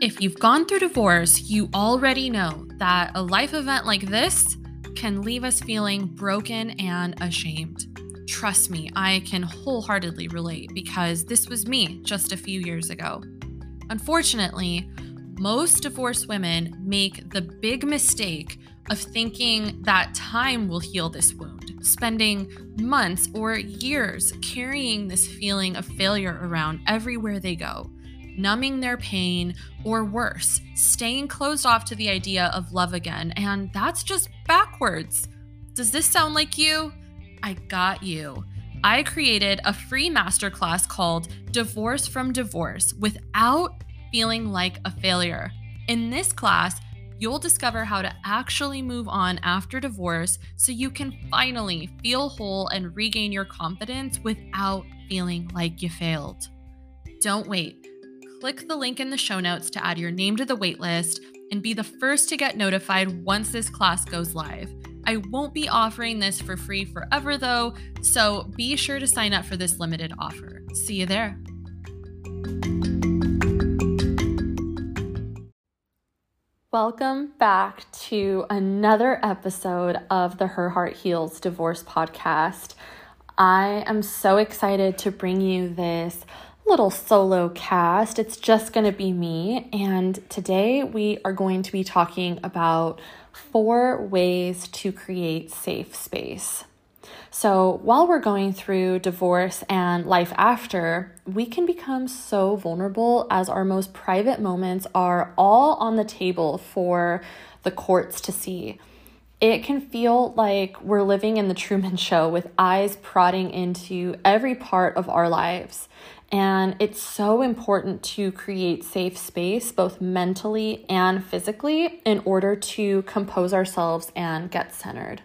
If you've gone through divorce, you already know that a life event like this can leave us feeling broken and ashamed. Trust me, I can wholeheartedly relate because this was me just a few years ago. Unfortunately, most divorced women make the big mistake of thinking that time will heal this wound, spending months or years carrying this feeling of failure around everywhere they go numbing their pain, or worse, staying closed off to the idea of love again. And that's just backwards. Does this sound like you? I got you. I created a free masterclass called Divorce from Divorce without feeling like a failure. In this class, you'll discover how to actually move on after divorce so you can finally feel whole and regain your confidence without feeling like you failed. Don't wait click the link in the show notes to add your name to the waitlist and be the first to get notified once this class goes live. I won't be offering this for free forever though, so be sure to sign up for this limited offer. See you there. Welcome back to another episode of the Her Heart Heals Divorce podcast. I am so excited to bring you this little solo cast. It's just going to be me. And today we are going to be talking about four ways to create safe space. So, while we're going through divorce and life after, we can become so vulnerable as our most private moments are all on the table for the courts to see. It can feel like we're living in the Truman Show with eyes prodding into every part of our lives. And it's so important to create safe space, both mentally and physically, in order to compose ourselves and get centered.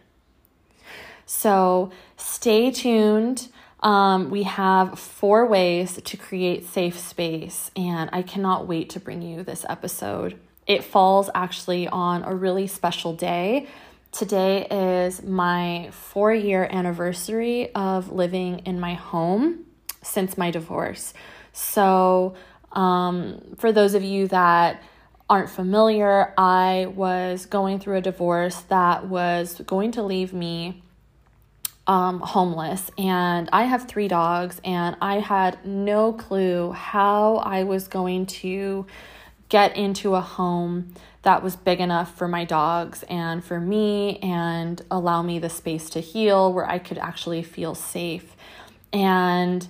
So stay tuned. Um, we have four ways to create safe space, and I cannot wait to bring you this episode. It falls actually on a really special day. Today is my four year anniversary of living in my home since my divorce. So, um, for those of you that aren't familiar, I was going through a divorce that was going to leave me um, homeless. And I have three dogs, and I had no clue how I was going to get into a home that was big enough for my dogs and for me and allow me the space to heal where I could actually feel safe. And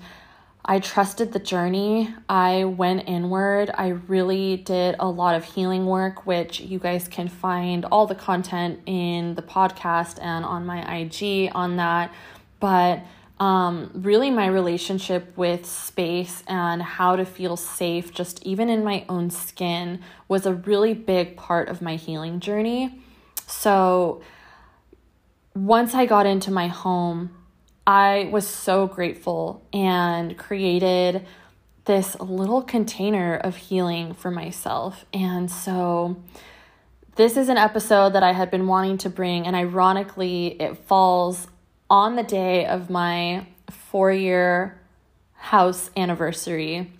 I trusted the journey. I went inward. I really did a lot of healing work, which you guys can find all the content in the podcast and on my IG on that. But um, really, my relationship with space and how to feel safe, just even in my own skin, was a really big part of my healing journey. So, once I got into my home, I was so grateful and created this little container of healing for myself. And so, this is an episode that I had been wanting to bring, and ironically, it falls on the day of my four year house anniversary,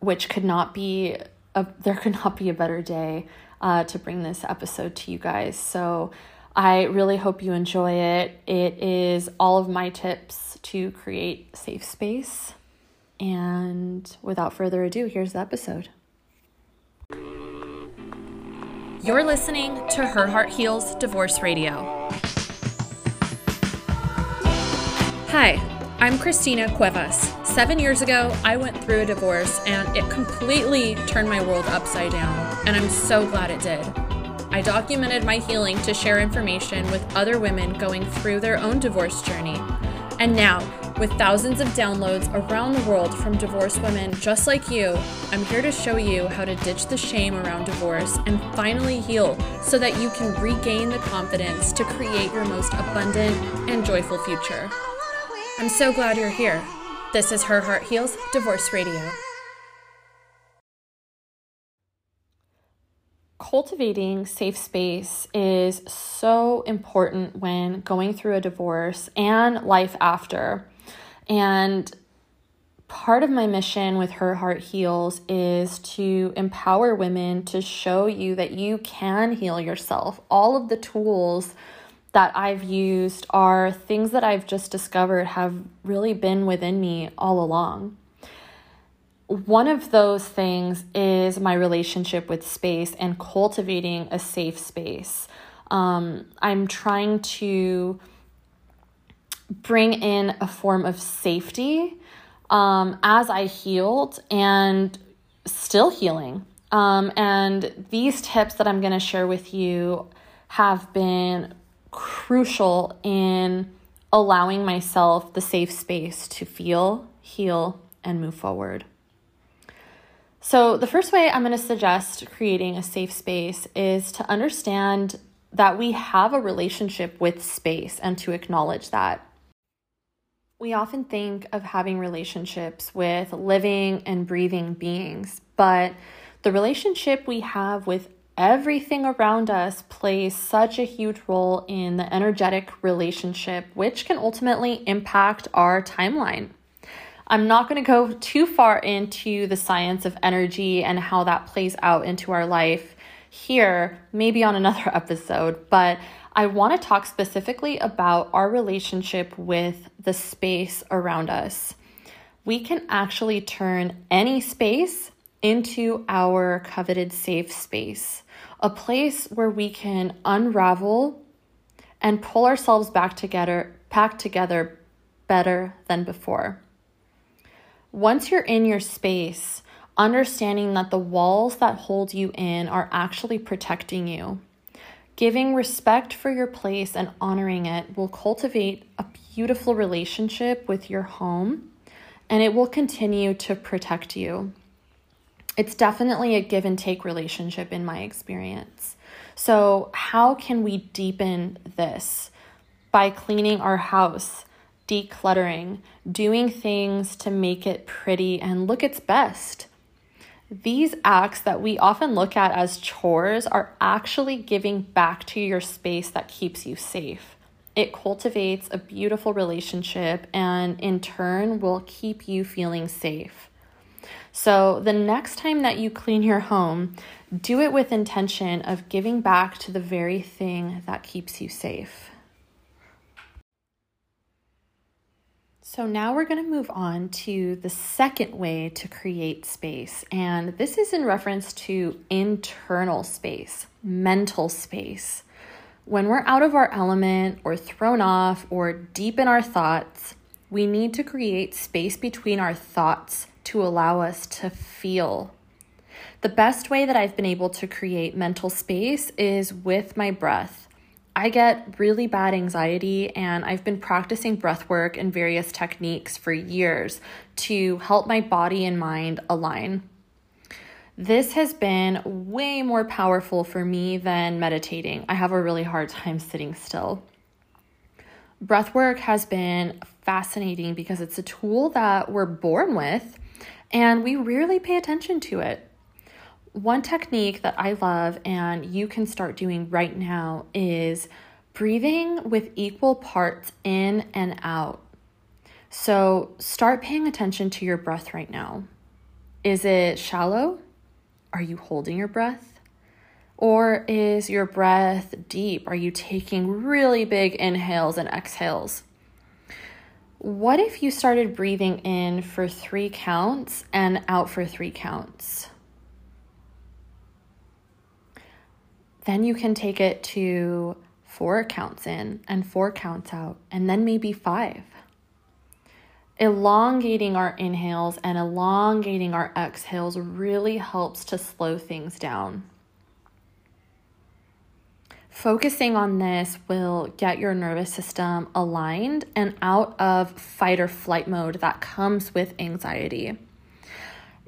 which could not be a, there could not be a better day uh, to bring this episode to you guys. So, I really hope you enjoy it. It is all of my tips to create safe space. And without further ado, here's the episode. You're listening to Her Heart Heals Divorce Radio. Hi, I'm Christina Cuevas. Seven years ago, I went through a divorce and it completely turned my world upside down, and I'm so glad it did. I documented my healing to share information with other women going through their own divorce journey. And now, with thousands of downloads around the world from divorced women just like you, I'm here to show you how to ditch the shame around divorce and finally heal so that you can regain the confidence to create your most abundant and joyful future. I'm so glad you're here. This is Her Heart Heals Divorce Radio. cultivating safe space is so important when going through a divorce and life after. And part of my mission with Her Heart Heals is to empower women to show you that you can heal yourself. All of the tools that I've used are things that I've just discovered have really been within me all along. One of those things is my relationship with space and cultivating a safe space. Um, I'm trying to bring in a form of safety um, as I healed and still healing. Um, and these tips that I'm going to share with you have been crucial in allowing myself the safe space to feel, heal, and move forward. So, the first way I'm going to suggest creating a safe space is to understand that we have a relationship with space and to acknowledge that. We often think of having relationships with living and breathing beings, but the relationship we have with everything around us plays such a huge role in the energetic relationship, which can ultimately impact our timeline. I'm not going to go too far into the science of energy and how that plays out into our life here, maybe on another episode, but I want to talk specifically about our relationship with the space around us. We can actually turn any space into our coveted safe space, a place where we can unravel and pull ourselves back together, pack together better than before. Once you're in your space, understanding that the walls that hold you in are actually protecting you Giving respect for your place and honoring it will cultivate a beautiful relationship with your home and it will continue to protect you. It's definitely a give and take relationship in my experience. So, how can we deepen this? By cleaning our house, decluttering, doing things to make it pretty and look its best. These acts that we often look at as chores are actually giving back to your space that keeps you safe. It cultivates a beautiful relationship and in turn will keep you feeling safe. So, the next time that you clean your home, do it with intention of giving back to the very thing that keeps you safe. So, now we're going to move on to the second way to create space. And this is in reference to internal space, mental space. When we're out of our element or thrown off or deep in our thoughts, we need to create space between our thoughts to allow us to feel. The best way that I've been able to create mental space is with my breath. I get really bad anxiety, and I've been practicing breath work and various techniques for years to help my body and mind align. This has been way more powerful for me than meditating. I have a really hard time sitting still. Breath work has been fascinating because it's a tool that we're born with and we rarely pay attention to it. One technique that I love and you can start doing right now is breathing with equal parts in and out. So start paying attention to your breath right now. Is it shallow? Are you holding your breath? Or is your breath deep? Are you taking really big inhales and exhales? What if you started breathing in for three counts and out for three counts? Then you can take it to four counts in and four counts out, and then maybe five. Elongating our inhales and elongating our exhales really helps to slow things down. Focusing on this will get your nervous system aligned and out of fight or flight mode that comes with anxiety.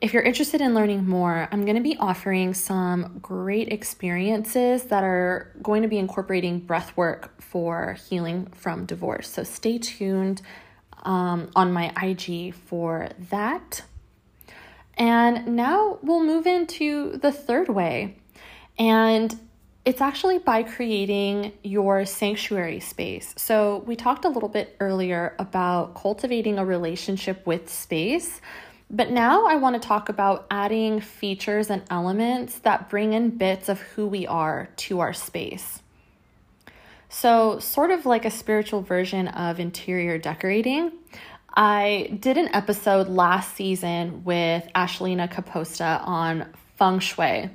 If you're interested in learning more, I'm going to be offering some great experiences that are going to be incorporating breath work for healing from divorce. So stay tuned um, on my IG for that. And now we'll move into the third way. And it's actually by creating your sanctuary space. So, we talked a little bit earlier about cultivating a relationship with space, but now I want to talk about adding features and elements that bring in bits of who we are to our space. So, sort of like a spiritual version of interior decorating. I did an episode last season with Ashlina Caposta on feng shui,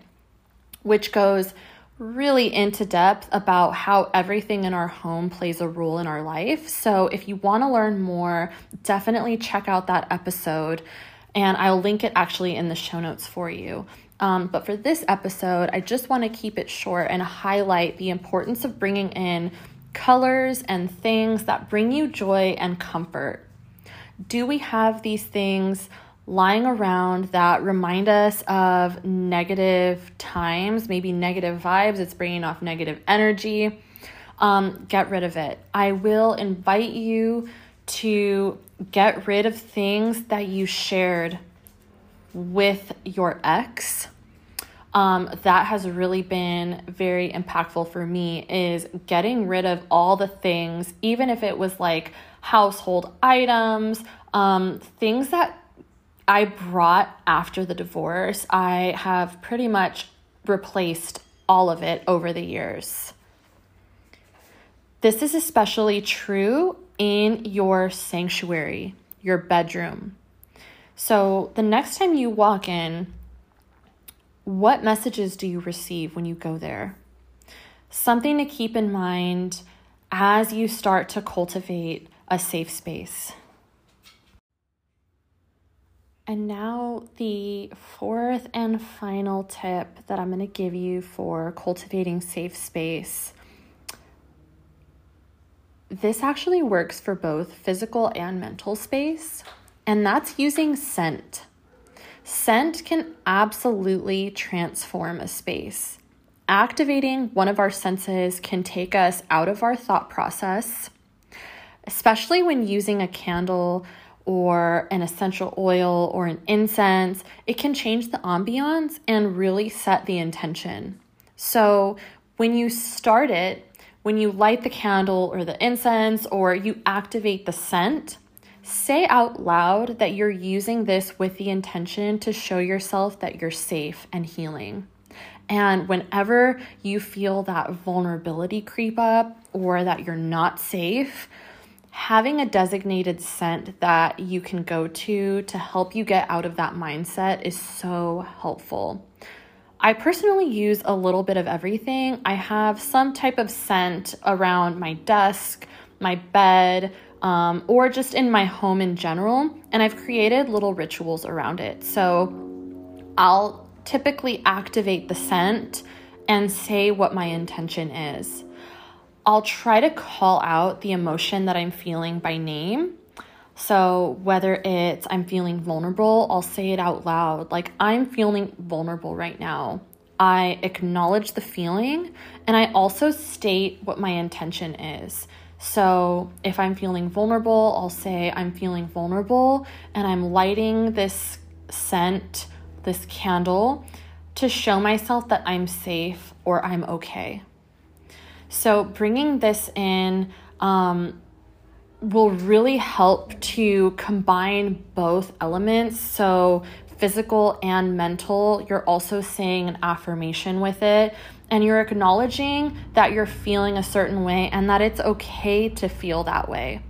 which goes really into depth about how everything in our home plays a role in our life. So, if you want to learn more, definitely check out that episode, and I'll link it actually in the show notes for you. Um, but for this episode, I just want to keep it short and highlight the importance of bringing in colors and things that bring you joy and comfort. Do we have these things? Lying around that remind us of negative times, maybe negative vibes. It's bringing off negative energy. Um, get rid of it. I will invite you to get rid of things that you shared with your ex. Um, that has really been very impactful for me is getting rid of all the things, even if it was like household items, um, things that I brought after the divorce, I have pretty much replaced all of it over the years. This is especially true in your sanctuary, your bedroom. So, the next time you walk in, what messages do you receive when you go there? Something to keep in mind as you start to cultivate a safe space. And now, the fourth and final tip that I'm going to give you for cultivating safe space. This actually works for both physical and mental space, and that's using scent. Scent can absolutely transform a space. Activating one of our senses can take us out of our thought process, especially when using a candle or an essential oil or an incense, it can change the ambiance and really set the intention. So, when you start it, when you light the candle or the incense or you activate the scent, say out loud that you're using this with the intention to show yourself that you're safe and healing. And whenever you feel that vulnerability creep up or that you're not safe, having a designated scent that you can go to to help you get out of that mindset is so helpful. I personally use a little bit of everything. I have some type of scent around my desk, my bed, um, or just in my home in general, and I've created little rituals around it. So I'll typically activate the scent and say what my intention is. I'll try to call out the emotion that I'm feeling by name. So, whether it's I'm feeling vulnerable, I'll say it out loud. Like, I'm feeling vulnerable right now. I acknowledge the feeling and I also state what my intention is. So, if I'm feeling vulnerable, I'll say I'm feeling vulnerable and I'm lighting this scent, this candle to show myself that I'm safe or I'm okay. So, bringing this in um, will really help to combine both elements. So, physical and mental, you're also saying an affirmation with it. And you're acknowledging that you're feeling a certain way and that it's okay to feel that way.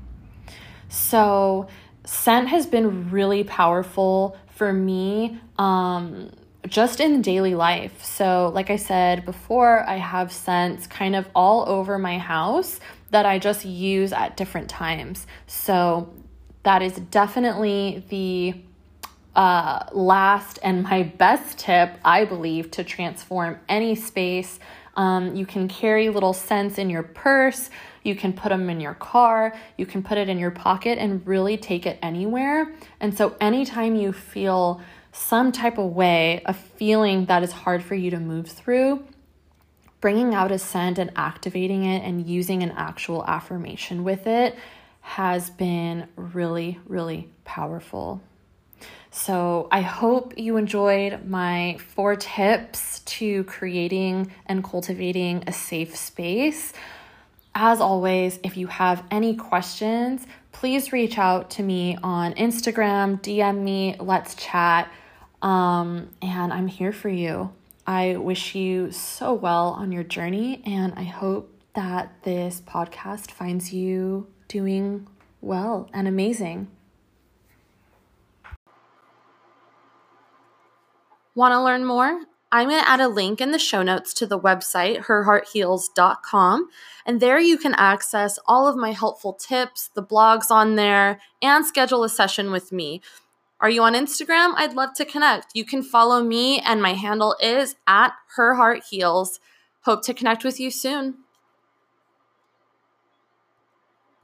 So, scent has been really powerful for me um, just in daily life. So, like I said before, I have scents kind of all over my house that I just use at different times. So, that is definitely the uh, last and my best tip, I believe, to transform any space. Um, you can carry little scents in your purse, you can put them in your car, you can put it in your pocket, and really take it anywhere. And so, anytime you feel some type of way, a feeling that is hard for you to move through, bringing out a scent and activating it and using an actual affirmation with it has been really, really powerful. So I hope you enjoyed my four tips to creating and cultivating a safe space. As always, if you have any questions, please reach out to me on Instagram, DM me, let's chat. Um, and I'm here for you. I wish you so well on your journey, and I hope that this podcast finds you doing well and amazing. Want to learn more? I'm going to add a link in the show notes to the website, herheartheals.com. And there you can access all of my helpful tips, the blogs on there, and schedule a session with me. Are you on Instagram? I'd love to connect. You can follow me, and my handle is at her heart heals. Hope to connect with you soon.